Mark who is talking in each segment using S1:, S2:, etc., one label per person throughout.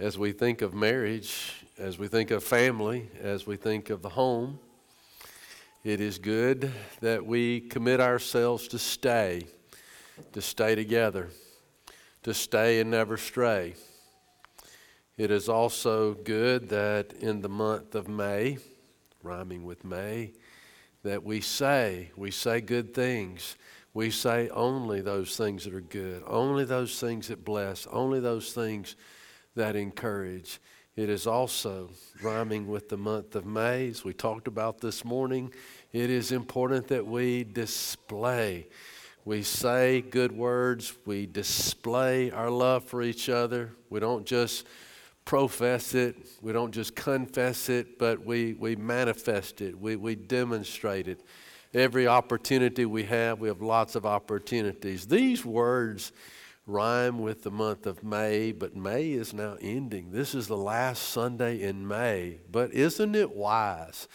S1: as we think of marriage, as we think of family, as we think of the home, it is good that we commit ourselves to stay, to stay together, to stay and never stray. It is also good that in the month of May, rhyming with May, that we say, we say good things. We say only those things that are good, only those things that bless, only those things that encourage. It is also rhyming with the month of May, as we talked about this morning. It is important that we display. We say good words, we display our love for each other. We don't just profess it, we don't just confess it, but we, we manifest it, we, we demonstrate it. Every opportunity we have, we have lots of opportunities. These words rhyme with the month of May, but May is now ending. This is the last Sunday in May. But isn't it wise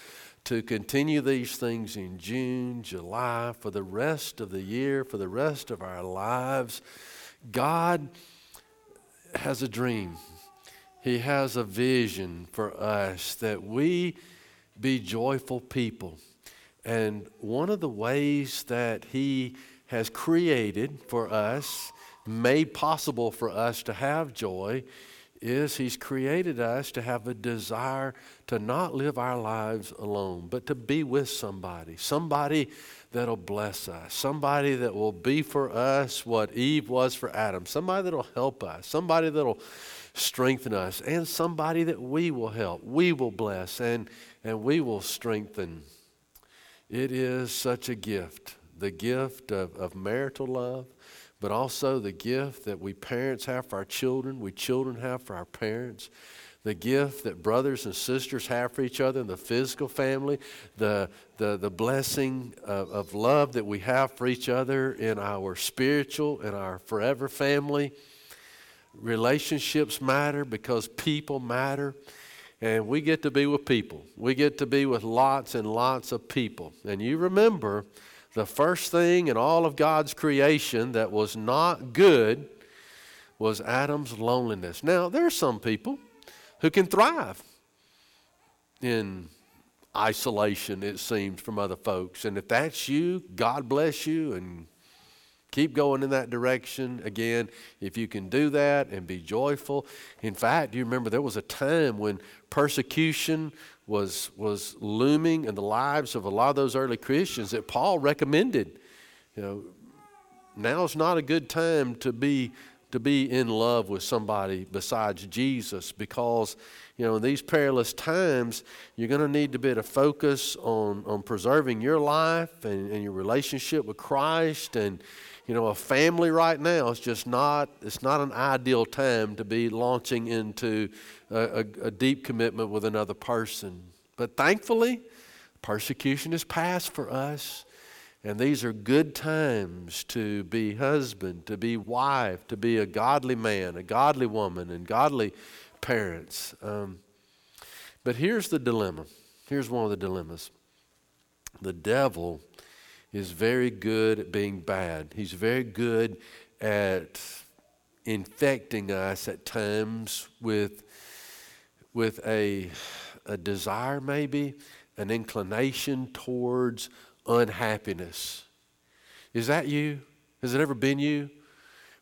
S1: to continue these things in June, July, for the rest of the year, for the rest of our lives? God has a dream. He has a vision for us that we be joyful people. And one of the ways that He has created for us made possible for us to have joy is He's created us to have a desire to not live our lives alone, but to be with somebody, somebody that'll bless us, somebody that will be for us what Eve was for Adam, somebody that'll help us, somebody that'll strengthen us, and somebody that we will help, we will bless, and, and we will strengthen. It is such a gift the gift of, of marital love but also the gift that we parents have for our children, we children have for our parents, the gift that brothers and sisters have for each other in the physical family, the, the, the blessing of, of love that we have for each other in our spiritual and our forever family. Relationships matter because people matter. And we get to be with people. We get to be with lots and lots of people. And you remember, the first thing in all of God's creation that was not good was Adam's loneliness. Now, there are some people who can thrive in isolation, it seems, from other folks. And if that's you, God bless you and keep going in that direction. Again, if you can do that and be joyful. In fact, do you remember there was a time when persecution was, was looming in the lives of a lot of those early Christians that Paul recommended. You know, now's not a good time to be to be in love with somebody besides Jesus because you know in these perilous times you're going to need to be to focus on on preserving your life and, and your relationship with Christ and you know a family right now is just not it's not an ideal time to be launching into a, a, a deep commitment with another person. But thankfully, persecution is past for us. And these are good times to be husband, to be wife, to be a godly man, a godly woman, and godly parents. Um, but here's the dilemma. Here's one of the dilemmas. The devil is very good at being bad. He's very good at infecting us at times with with a, a desire, maybe, an inclination towards unhappiness. Is that you? Has it ever been you?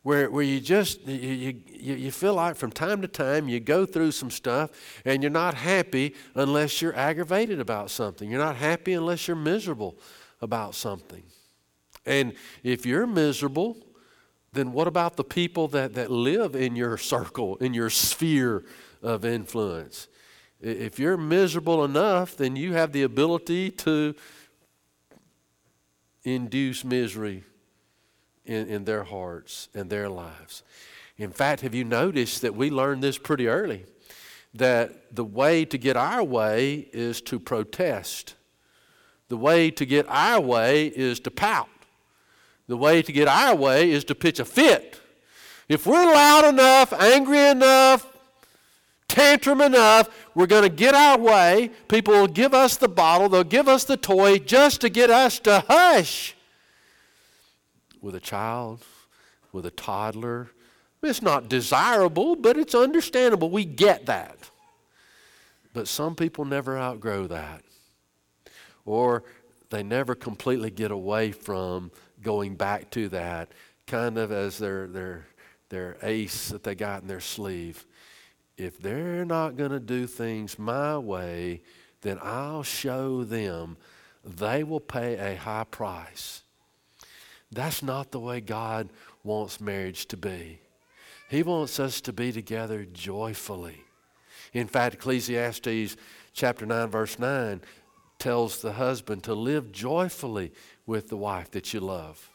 S1: Where, where you just you, you, you feel like from time to time you go through some stuff and you're not happy unless you're aggravated about something you're not happy unless you're miserable about something and if you're miserable then what about the people that, that live in your circle in your sphere of influence. If you're miserable enough, then you have the ability to induce misery in, in their hearts and their lives. In fact, have you noticed that we learned this pretty early? That the way to get our way is to protest. The way to get our way is to pout. The way to get our way is to pitch a fit. If we're loud enough, angry enough, tantrum enough, we're going to get our way. People will give us the bottle, they'll give us the toy just to get us to hush. With a child, with a toddler, It's not desirable, but it's understandable. We get that. But some people never outgrow that. Or they never completely get away from going back to that, kind of as their, their, their ace that they got in their sleeve. If they're not going to do things my way, then I'll show them they will pay a high price. That's not the way God wants marriage to be. He wants us to be together joyfully. In fact, Ecclesiastes chapter 9, verse 9 tells the husband to live joyfully with the wife that you love.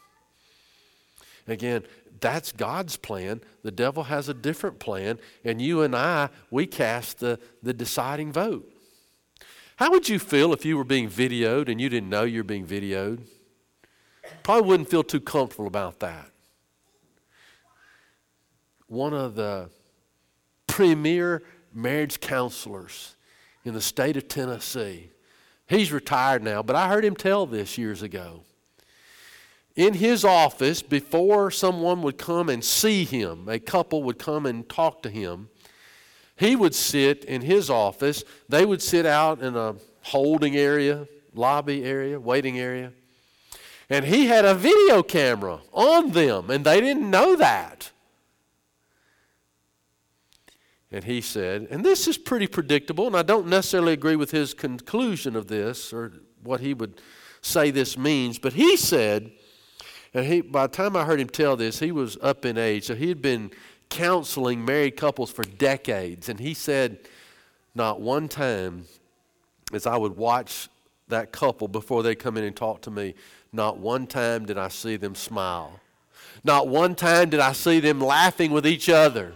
S1: Again, that's God's plan. The devil has a different plan, and you and I, we cast the, the deciding vote. How would you feel if you were being videoed and you didn't know you were being videoed? Probably wouldn't feel too comfortable about that. One of the premier marriage counselors in the state of Tennessee, he's retired now, but I heard him tell this years ago. In his office, before someone would come and see him, a couple would come and talk to him, he would sit in his office. They would sit out in a holding area, lobby area, waiting area. And he had a video camera on them, and they didn't know that. And he said, and this is pretty predictable, and I don't necessarily agree with his conclusion of this or what he would say this means, but he said, and he, by the time I heard him tell this, he was up in age, so he had been counseling married couples for decades. And he said, not one time, as I would watch that couple before they come in and talk to me, not one time did I see them smile. Not one time did I see them laughing with each other.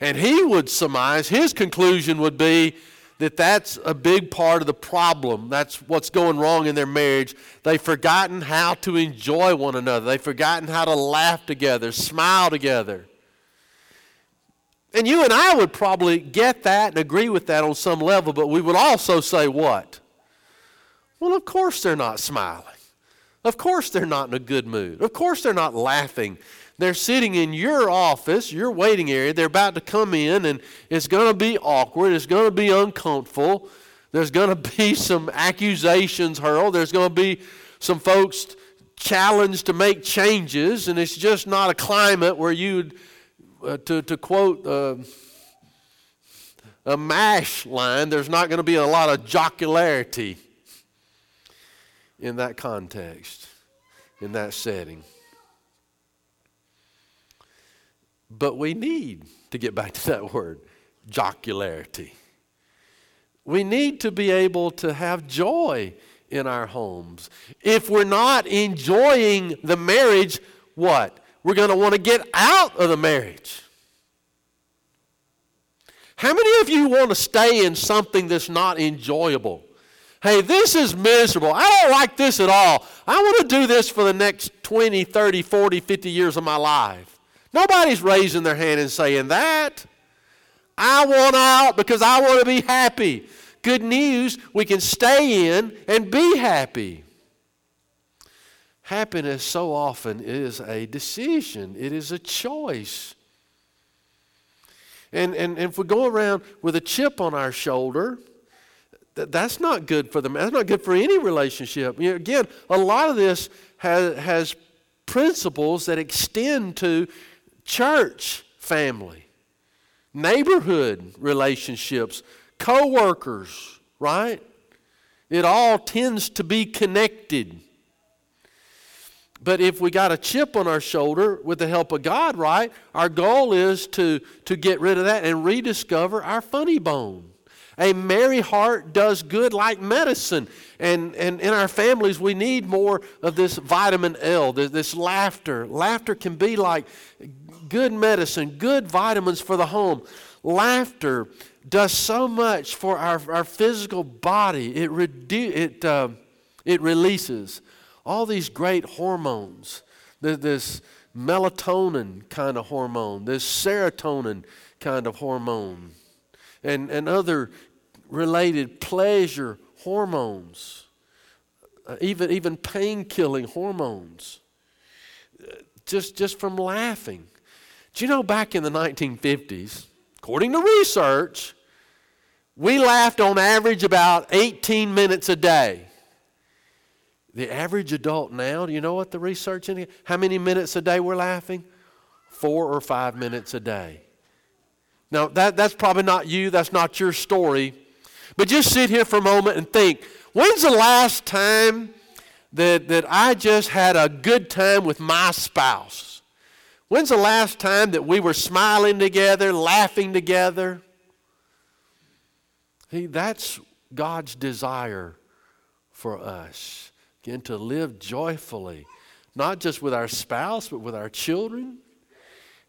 S1: And he would surmise, his conclusion would be that that's a big part of the problem. That's what's going wrong in their marriage. They've forgotten how to enjoy one another, they've forgotten how to laugh together, smile together. And you and I would probably get that and agree with that on some level, but we would also say what? Well, of course they're not smiling. Of course they're not in a good mood. Of course they're not laughing. They're sitting in your office, your waiting area. They're about to come in, and it's going to be awkward. It's going to be uncomfortable. There's going to be some accusations hurled. There's going to be some folks challenged to make changes, and it's just not a climate where you'd uh, to, to quote uh, a MASH line, there's not going to be a lot of jocularity in that context, in that setting. But we need to get back to that word, jocularity. We need to be able to have joy in our homes. If we're not enjoying the marriage, what? we're going to want to get out of the marriage. How many of you want to stay in something that's not enjoyable? Hey, this is miserable. I don't like this at all. I want to do this for the next 20, 30, 40, 50 years of my life. Nobody's raising their hand and saying that. I want out because I want to be happy. Good news, we can stay in and be happy. Happiness so often is a decision, it is a choice. And, and, and if we go around with a chip on our shoulder, that, that's not good for them. That's not good for any relationship. You know, again, a lot of this has, has principles that extend to church family, neighborhood relationships, co workers, right? It all tends to be connected. But if we got a chip on our shoulder with the help of God, right, our goal is to, to get rid of that and rediscover our funny bone. A merry heart does good like medicine. And, and in our families, we need more of this vitamin L, this, laughter. Laughter can be like good medicine, good vitamins for the home. Laughter does so much for our, our physical body, it, redu- it, uh, it releases all these great hormones. this melatonin kind of hormone, this serotonin kind of hormone, and, and other related pleasure hormones, uh, even, even pain killing hormones, just, just from laughing. Do you know back in the 1950s, according to research, we laughed on average about 18 minutes a day. The average adult now, do you know what the research is? How many minutes a day we're laughing? Four or five minutes a day. Now, that, that's probably not you, that's not your story. But just sit here for a moment and think when's the last time that, that I just had a good time with my spouse? When's the last time that we were smiling together, laughing together? See, that's God's desire for us. Again, to live joyfully, not just with our spouse, but with our children.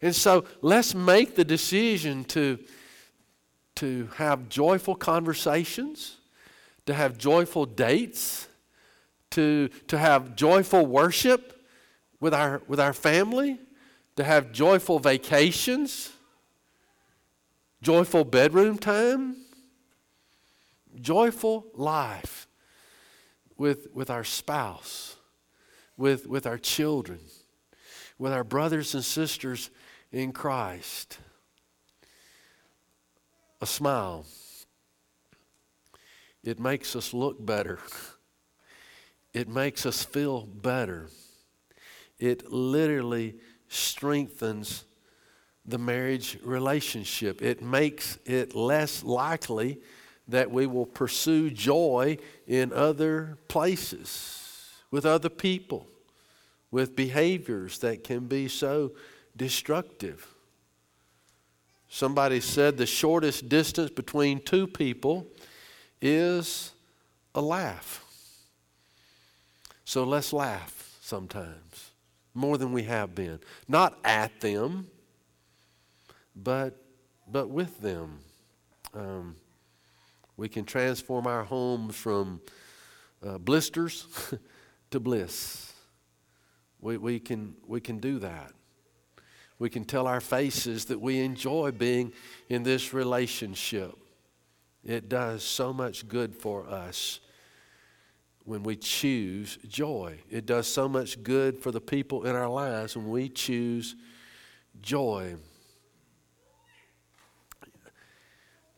S1: And so let's make the decision to, to have joyful conversations, to have joyful dates, to, to have joyful worship with our, with our family, to have joyful vacations, joyful bedroom time, joyful life with, with our spouse, with, with our children, with our brothers and sisters in Christ. A smile. It makes us look better. It makes us feel better. It literally strengthens the marriage relationship. It makes it less likely that we will pursue joy in other places, with other people, with behaviors that can be so destructive. Somebody said the shortest distance between two people is a laugh. So let's laugh sometimes, more than we have been. Not at them, but, but with them. Um, we can transform our homes from uh, blisters to bliss. We, we, can, we can do that. We can tell our faces that we enjoy being in this relationship. It does so much good for us when we choose joy. It does so much good for the people in our lives when we choose joy.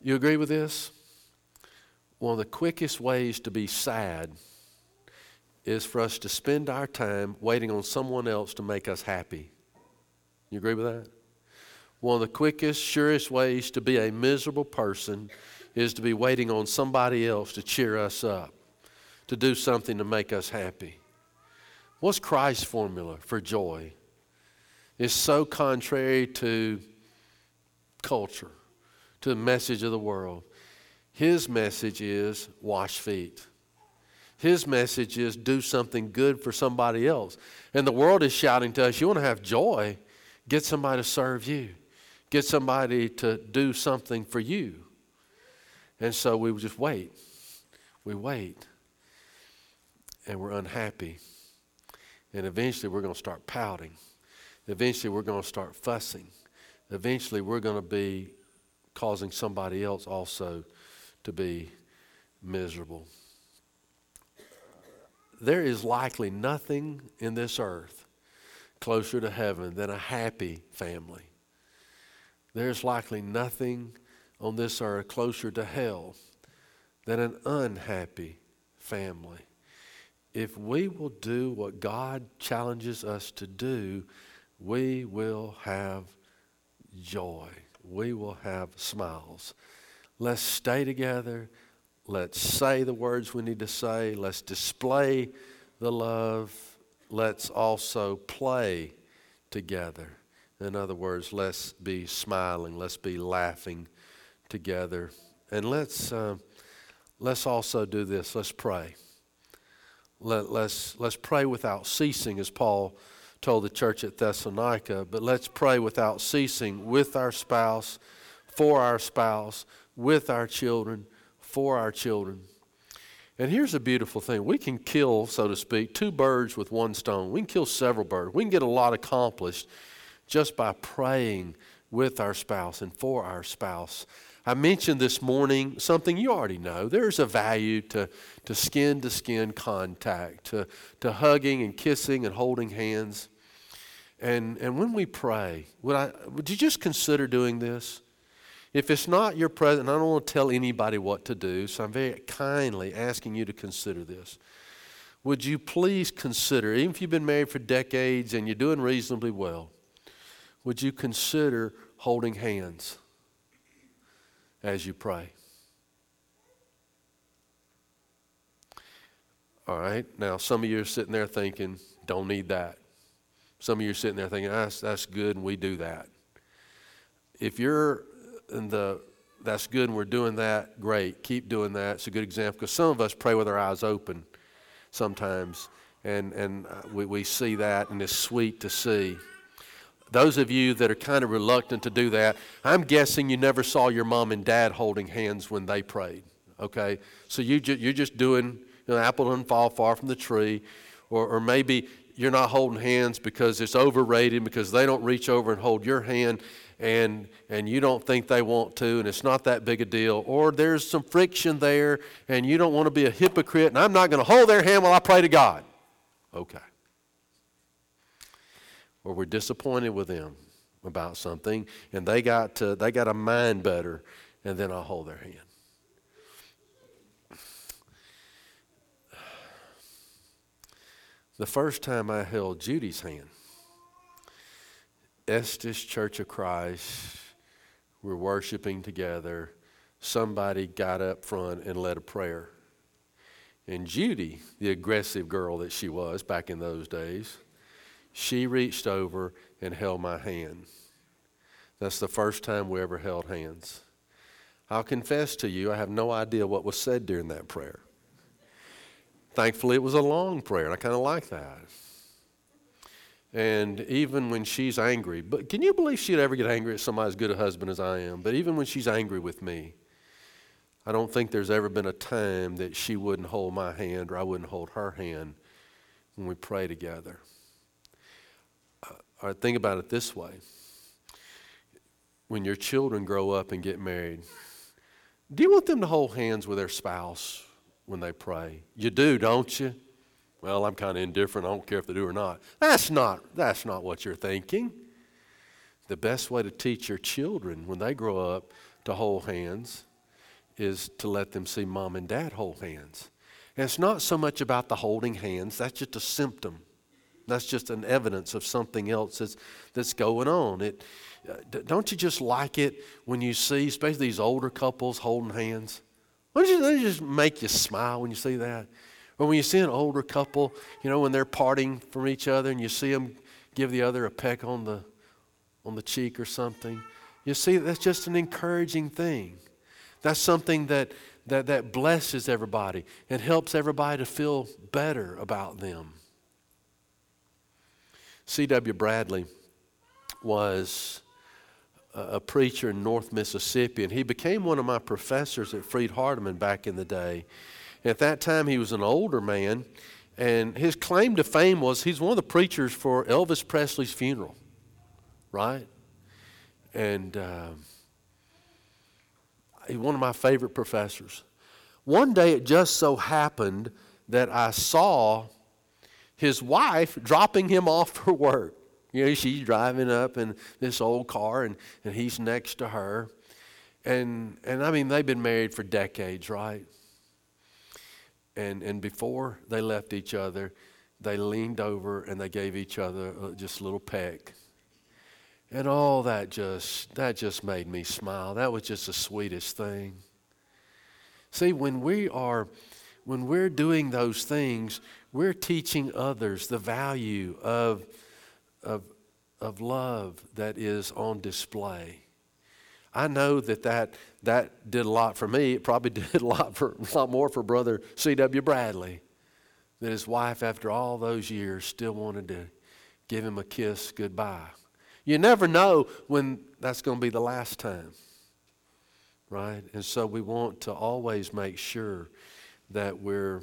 S1: You agree with this? One of the quickest ways to be sad is for us to spend our time waiting on someone else to make us happy. You agree with that? One of the quickest, surest ways to be a miserable person is to be waiting on somebody else to cheer us up, to do something to make us happy. What's Christ's formula for joy? It's so contrary to culture, to the message of the world. His message is wash feet. His message is do something good for somebody else. And the world is shouting to us, you want to have joy? Get somebody to serve you. Get somebody to do something for you. And so we just wait. We wait. And we're unhappy. And eventually we're going to start pouting. Eventually we're going to start fussing. Eventually we're going to be causing somebody else also to be miserable. There is likely nothing in this earth closer to heaven than a happy family. There's likely nothing on this earth closer to hell than an unhappy family. If we will do what God challenges us to do, we will have joy. We will have smiles. Let's stay together. Let's say the words we need to say. Let's display the love let's also play together. In other words, let's be smiling, let's be laughing together. And let's, uh, let's also do this. Let's pray. Let, let's, let's pray without ceasing, as Paul told the church at Thessalonica, but let's pray without ceasing with our spouse, for our spouse, with our children, for our children. And here's a beautiful thing we can kill, so to speak, two birds with one stone. We can kill several birds. We can get a lot accomplished just by praying with our spouse and for our spouse. I mentioned this morning something you already know. There's a value to, to skin to skin contact, to, to hugging and kissing and holding hands. And, and when we pray, would, I, would you just consider doing this? If it's not your present, I don't want to tell anybody what to do, so I'm very kindly asking you to consider this. Would you please consider, even if you've been married for decades and you're doing reasonably well, would you consider holding hands as you pray? All right, now some of you are sitting there thinking, don't need that. Some of you are sitting there thinking, that's, that's good and we do that. If you're in the, that's good and we're doing that, great. Keep doing that. It's a good example because some of us pray with our eyes open sometimes, and, and uh, we, we see that and it's sweet to see. Those of you that are kind of reluctant to do that, I'm guessing you never saw your mom and dad holding hands when they prayed. Okay? So you ju- you're just doing, you know, apple doesn't fall far from the tree. Or, or maybe you're not holding hands because it's overrated, because they don't reach over and hold your hand and, and you don't think they want to, and it's not that big a deal. Or there's some friction there and you don't want to be a hypocrite, and I'm not going to hold their hand while I pray to God. Okay. Or we're disappointed with them about something and they got, to, they got a mind better, and then I'll hold their hand. The first time I held Judy's hand, Estes Church of Christ, we're worshiping together. Somebody got up front and led a prayer. And Judy, the aggressive girl that she was back in those days, she reached over and held my hand. That's the first time we ever held hands. I'll confess to you, I have no idea what was said during that prayer. Thankfully, it was a long prayer, and I kind of like that. And even when she's angry, but can you believe she'd ever get angry at somebody as good a husband as I am? But even when she's angry with me, I don't think there's ever been a time that she wouldn't hold my hand or I wouldn't hold her hand when we pray together. Uh, think about it this way when your children grow up and get married, do you want them to hold hands with their spouse when they pray. You do, don't you? Well, I'm kind of indifferent. I don't care if they do or not. That's not, that's not what you're thinking. The best way to teach your children when they grow up to hold hands is to let them see mom and dad hold hands. And it's not so much about the holding hands, that's just a symptom. That's just an evidence of something else that's, that's going on. It, uh, don't you just like it when you see, especially these older couples holding hands? Why don't you, just make you smile when you see that? Or when you see an older couple, you know, when they're parting from each other and you see them give the other a peck on the, on the cheek or something, you see that's just an encouraging thing. That's something that, that, that blesses everybody and helps everybody to feel better about them. C.W. Bradley was a preacher in North Mississippi, and he became one of my professors at Freed Hardeman back in the day. At that time, he was an older man, and his claim to fame was he's one of the preachers for Elvis Presley's funeral, right? And uh, he's one of my favorite professors. One day, it just so happened that I saw his wife dropping him off for work. You know, she's driving up in this old car and, and he's next to her. And, and I mean, they've been married for decades, right? And, and before they left each other, they leaned over and they gave each other uh, just a little peck. And all that just, that just made me smile. That was just the sweetest thing. See, when we are, when we're doing those things, we're teaching others the value of of, of love that is on display. I know that, that that did a lot for me. It probably did a lot, for, a lot more for Brother C.W. Bradley. That his wife, after all those years, still wanted to give him a kiss goodbye. You never know when that's going to be the last time, right? And so we want to always make sure that we're,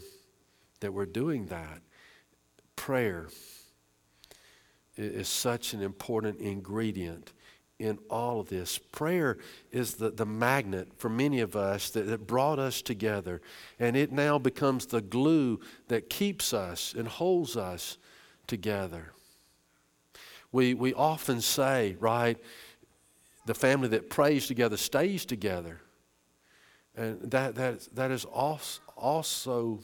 S1: that we're doing that. Prayer is such an important ingredient in all of this. Prayer is the, the magnet for many of us that, that brought us together, and it now becomes the glue that keeps us and holds us together. We, we often say, right, the family that prays together stays together. And that, that, that is also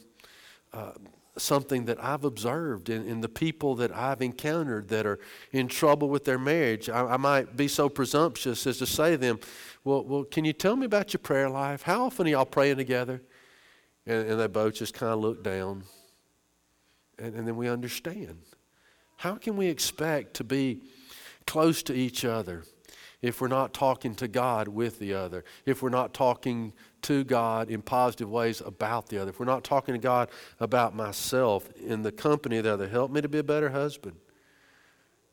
S1: uh, something that I've observed in, in the people that I've encountered that are in trouble with their marriage. I, I might be so presumptuous as to say to them, well, well, can you tell me about your prayer life? How often are y'all praying together? And, and they both just kind of look down. And, and then we understand. How can we expect to be close to each other if we're not talking to God with the other? If we're not talking to God in positive ways about the other? If we're not talking to God about myself in the company of the other, help me to be a better husband.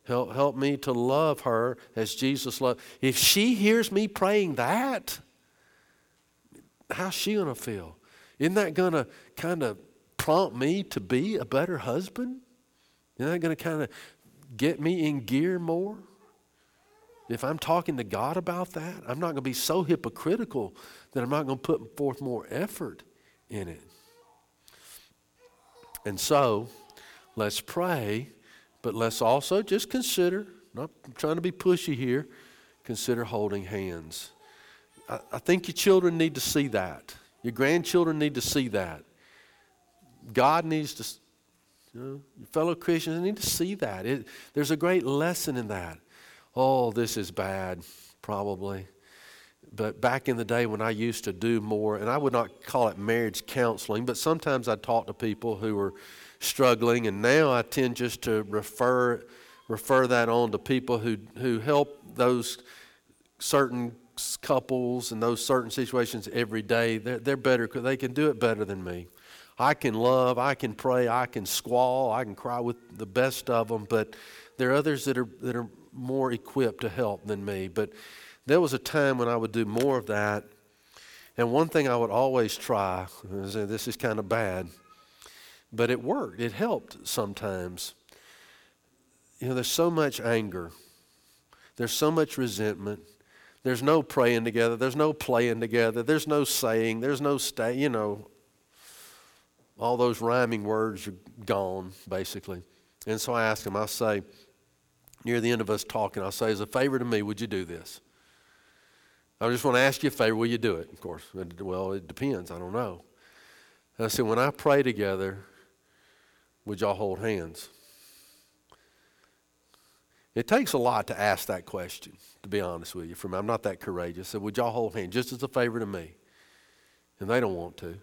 S1: Help, help me to love her as Jesus loved. If she hears me praying that, how's she going to feel? Isn't that going to kind of prompt me to be a better husband? Isn't that going to kind of get me in gear more? If I'm talking to God about that, I'm not going to be so hypocritical that I'm not going to put forth more effort in it. And so, let's pray, but let's also just consider, not trying to be pushy here, consider holding hands. I, I think your children need to see that. Your grandchildren need to see that. God needs to, you know, your fellow Christians need to see that. It, there's a great lesson in that. Oh, this is bad, probably. But back in the day when I used to do more, and I would not call it marriage counseling, but sometimes I'd talk to people who were struggling, and now I tend just to refer refer that on to people who who help those certain couples and those certain situations every day. They're, they're better they can do it better than me. I can love, I can pray, I can squall, I can cry with the best of them, but there are others that are that are more equipped to help than me. But there was a time when I would do more of that. And one thing I would always try, this is kind of bad, but it worked. It helped sometimes. You know, there's so much anger, there's so much resentment. There's no praying together. There's no playing together. There's no saying. There's no stay. You know, all those rhyming words are gone, basically. And so I ask him, I say, near the end of us talking, I'll say, as a favor to me, would you do this? I just want to ask you a favor. Will you do it? Of course. Well, it depends. I don't know. And I said, when I pray together, would y'all hold hands? It takes a lot to ask that question, to be honest with you. For me, I'm not that courageous. Said, would y'all hold hands just as a favor to me? And they don't want to.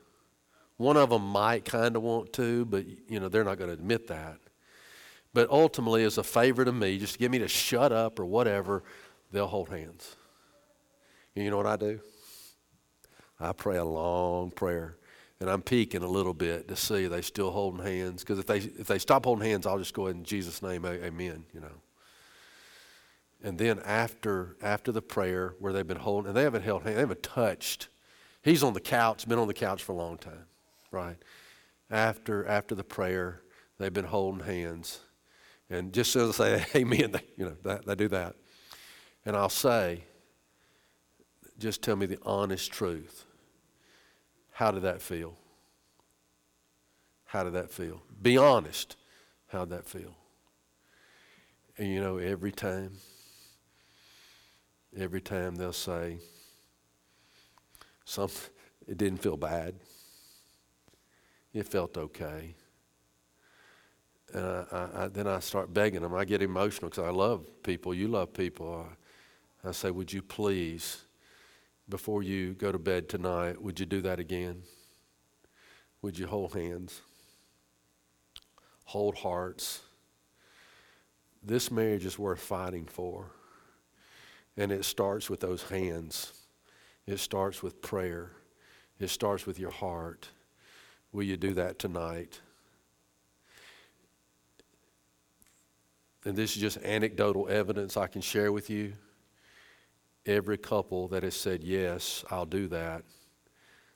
S1: One of them might kind of want to, but you know they're not going to admit that. But ultimately, as a favor to me, just to get me to shut up or whatever, they'll hold hands. And you know what I do? I pray a long prayer. And I'm peeking a little bit to see they still holding hands. Because if they, if they stop holding hands, I'll just go ahead in Jesus' name, amen, you know. And then after, after the prayer where they've been holding, and they haven't held hands, they haven't touched. He's on the couch, been on the couch for a long time, right? After, after the prayer, they've been holding hands. And just as I say amen, they, you know, they, they do that. And I'll say, just tell me the honest truth. How did that feel? How did that feel? Be honest. How did that feel? And you know, every time, every time they'll say, some, it didn't feel bad. It felt okay. And I, I, I, then I start begging them. I get emotional because I love people. You love people. I, I say, Would you please before you go to bed tonight, would you do that again? Would you hold hands? Hold hearts. This marriage is worth fighting for. And it starts with those hands. It starts with prayer. It starts with your heart. Will you do that tonight? And this is just anecdotal evidence I can share with you every couple that has said, Yes, I'll do that,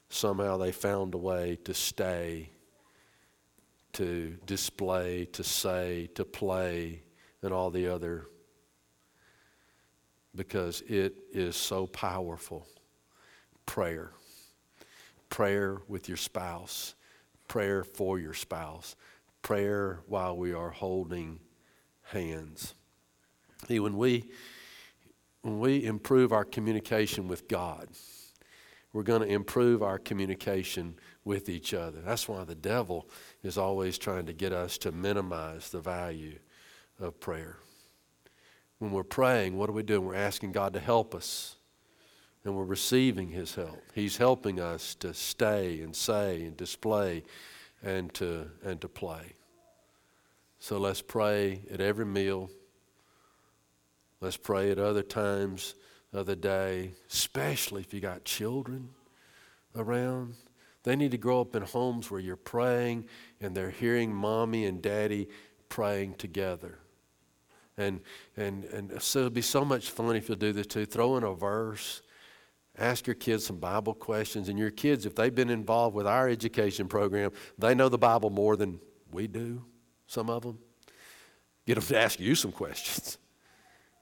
S1: somehow they found a way to stay, to display, to say, to play, and all the other, because it is so powerful. Prayer. Prayer with your spouse, prayer for your spouse, prayer while we are holding hands. See, when we, when we improve our communication with God, we're going to improve our communication with each other. That's why the devil is always trying to get us to minimize the value of prayer. When we're praying, what are we doing? We're asking God to help us, and we're receiving His help. He's helping us to stay and say and display and to, and to play. So let's pray at every meal. Let's pray at other times of the day, especially if you got children around. They need to grow up in homes where you're praying and they're hearing mommy and daddy praying together. And, and, and so it'd be so much fun if you'll do this too. Throw in a verse, ask your kids some Bible questions. And your kids, if they've been involved with our education program, they know the Bible more than we do, some of them. Get them to ask you some questions.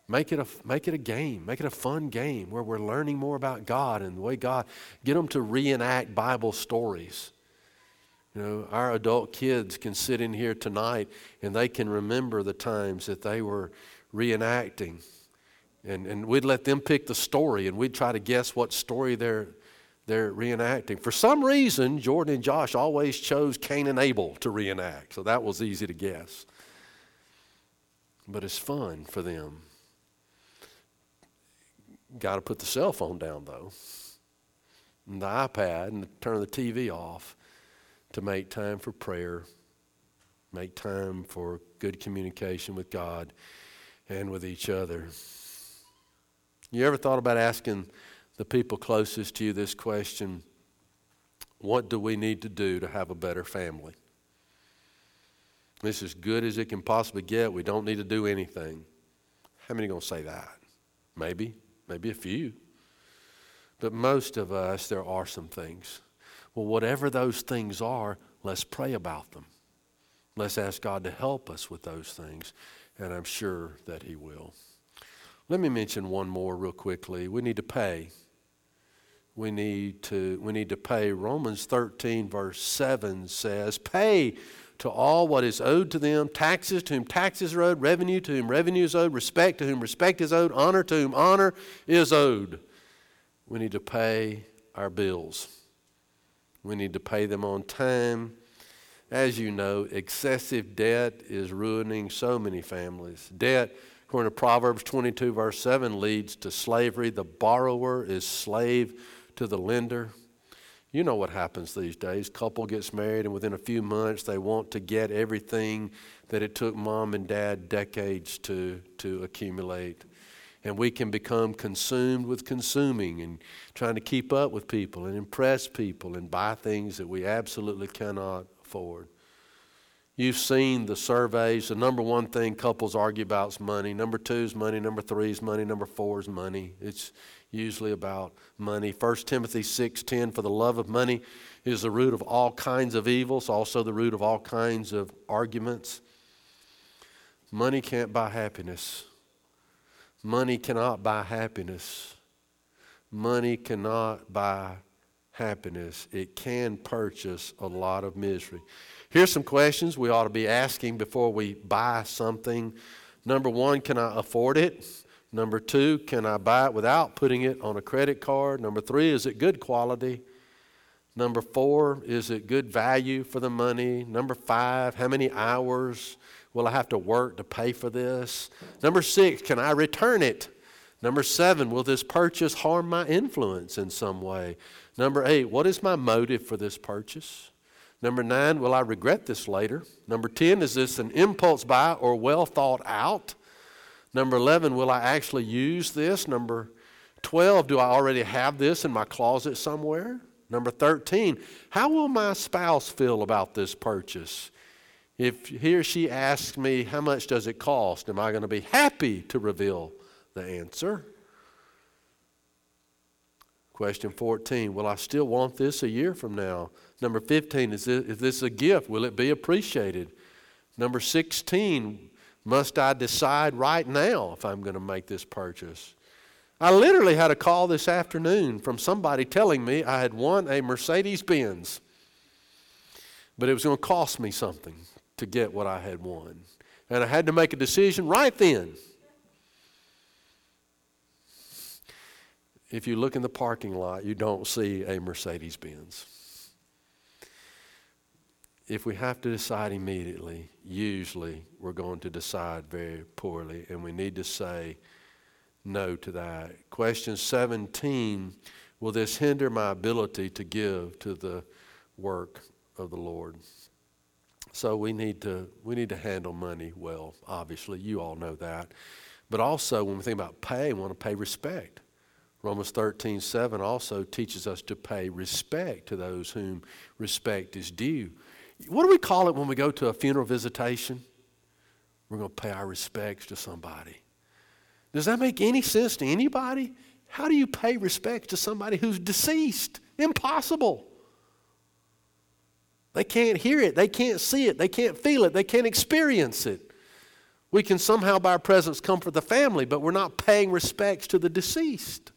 S1: Make it, a, make it a game. Make it a fun game where we're learning more about God and the way God, get them to reenact Bible stories. You know, our adult kids can sit in here tonight and they can remember the times that they were reenacting. And, and we'd let them pick the story and we'd try to guess what story they're, they're reenacting. For some reason, Jordan and Josh always chose Cain and Abel to reenact, so that was easy to guess. But it's fun for them. Got to put the cell phone down, though, and the iPad, and turn the TV off to make time for prayer, make time for good communication with God and with each other. You ever thought about asking the people closest to you this question what do we need to do to have a better family? This is good as it can possibly get. We don't need to do anything. How many are going to say that? Maybe, maybe a few. But most of us, there are some things. Well, whatever those things are, let's pray about them. Let's ask God to help us with those things, and I'm sure that He will. Let me mention one more real quickly. We need to pay. We need to, we need to pay. Romans 13, verse 7 says, Pay to all what is owed to them taxes to whom taxes are owed, revenue to whom revenue is owed, respect to whom respect is owed, honor to whom honor is owed. We need to pay our bills. We need to pay them on time. As you know, excessive debt is ruining so many families. Debt, according to Proverbs 22, verse 7, leads to slavery. The borrower is slave to the lender. You know what happens these days. Couple gets married, and within a few months, they want to get everything that it took mom and dad decades to, to accumulate and we can become consumed with consuming and trying to keep up with people and impress people and buy things that we absolutely cannot afford. You've seen the surveys. The number one thing couples argue about is money. Number two is money. Number three is money. Number four is money. It's usually about money. 1 Timothy 6:10 for the love of money is the root of all kinds of evils, also the root of all kinds of arguments. Money can't buy happiness. Money cannot buy happiness. Money cannot buy happiness. It can purchase a lot of misery. Here's some questions we ought to be asking before we buy something. Number one, can I afford it? Number two, can I buy it without putting it on a credit card? Number three, is it good quality? Number four, is it good value for the money? Number five, how many hours Will I have to work to pay for this? Number six, can I return it? Number seven, will this purchase harm my influence in some way? Number eight, what is my motive for this purchase? Number nine, will I regret this later? Number 10, is this an impulse buy or well thought out? Number 11, will I actually use this? Number 12, do I already have this in my closet somewhere? Number 13, how will my spouse feel about this purchase? If he or she asks me, How much does it cost? am I going to be happy to reveal the answer? Question 14 Will I still want this a year from now? Number 15 Is this, is this a gift? Will it be appreciated? Number 16 Must I decide right now if I'm going to make this purchase? I literally had a call this afternoon from somebody telling me I had won a Mercedes Benz, but it was going to cost me something to get what I had won. And I had to make a decision right then. If you look in the parking lot, you don't see a Mercedes Benz. If we have to decide immediately, usually we're going to decide very poorly, and we need to say no to that. Question 17 Will this hinder my ability to give to the work of the Lord? So we need to we need to handle money well. Obviously, you all know that. But also, when we think about pay, we want to pay respect. Romans 13, 7 also teaches us to pay respect to those whom respect is due. What do we call it when we go to a funeral visitation? We're going to pay our respects to somebody. Does that make any sense to anybody? How do you pay respect to somebody who's deceased? Impossible. They can't hear it, they can't see it, they can't feel it, they can't experience it. We can somehow, by our presence, comfort the family, but we're not paying respects to the deceased.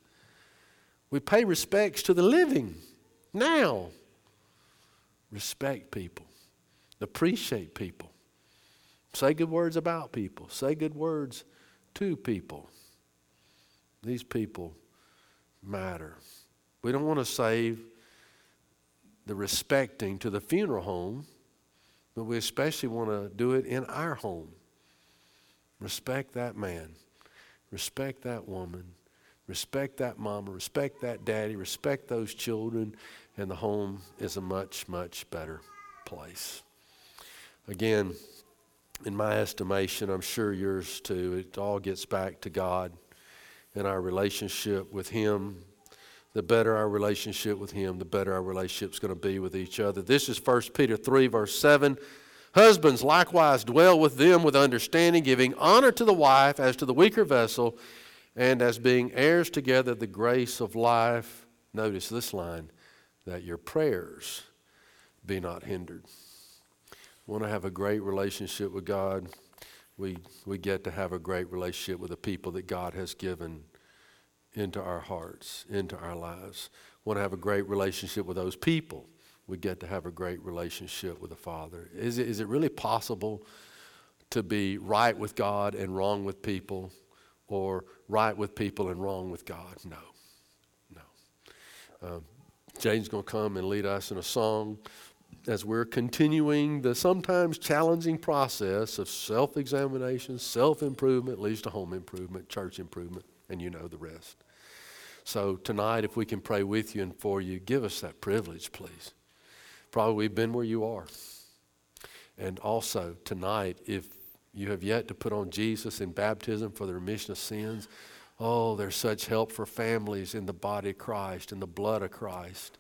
S1: We pay respects to the living now. Respect people, appreciate people, say good words about people, say good words to people. These people matter. We don't want to save the respecting to the funeral home, but we especially want to do it in our home. Respect that man, respect that woman, respect that mama, respect that daddy, respect those children, and the home is a much, much better place. Again, in my estimation, I'm sure yours too, it all gets back to God and our relationship with Him. The better our relationship with Him, the better our relationship is going to be with each other. This is 1 Peter 3, verse 7. Husbands likewise dwell with them with understanding, giving honor to the wife as to the weaker vessel, and as being heirs together the grace of life. Notice this line that your prayers be not hindered want to have a great relationship with God, we, we get to have a great relationship with the people that God has given into our hearts, into our lives. Want to have a great relationship with those people. We get to have a great relationship with the Father. Is it, is it really possible to be right with God and wrong with people, or right with people and wrong with God? No. No. Um, Jane's going to come and lead us in a song as we're continuing the sometimes challenging process of self examination, self improvement leads to home improvement, church improvement, and you know the rest. So tonight, if we can pray with you and for you, give us that privilege, please. Probably we've been where you are. And also tonight, if you have yet to put on Jesus in baptism for the remission of sins, oh, there's such help for families in the body of Christ, in the blood of Christ.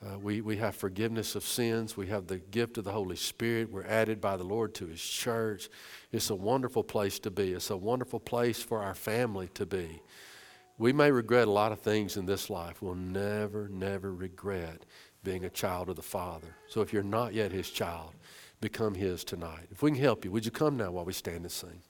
S1: Uh, we, we have forgiveness of sins. We have the gift of the Holy Spirit. We're added by the Lord to His church. It's a wonderful place to be. It's a wonderful place for our family to be. We may regret a lot of things in this life. We'll never, never regret being a child of the Father. So if you're not yet His child, become His tonight. If we can help you, would you come now while we stand and sing?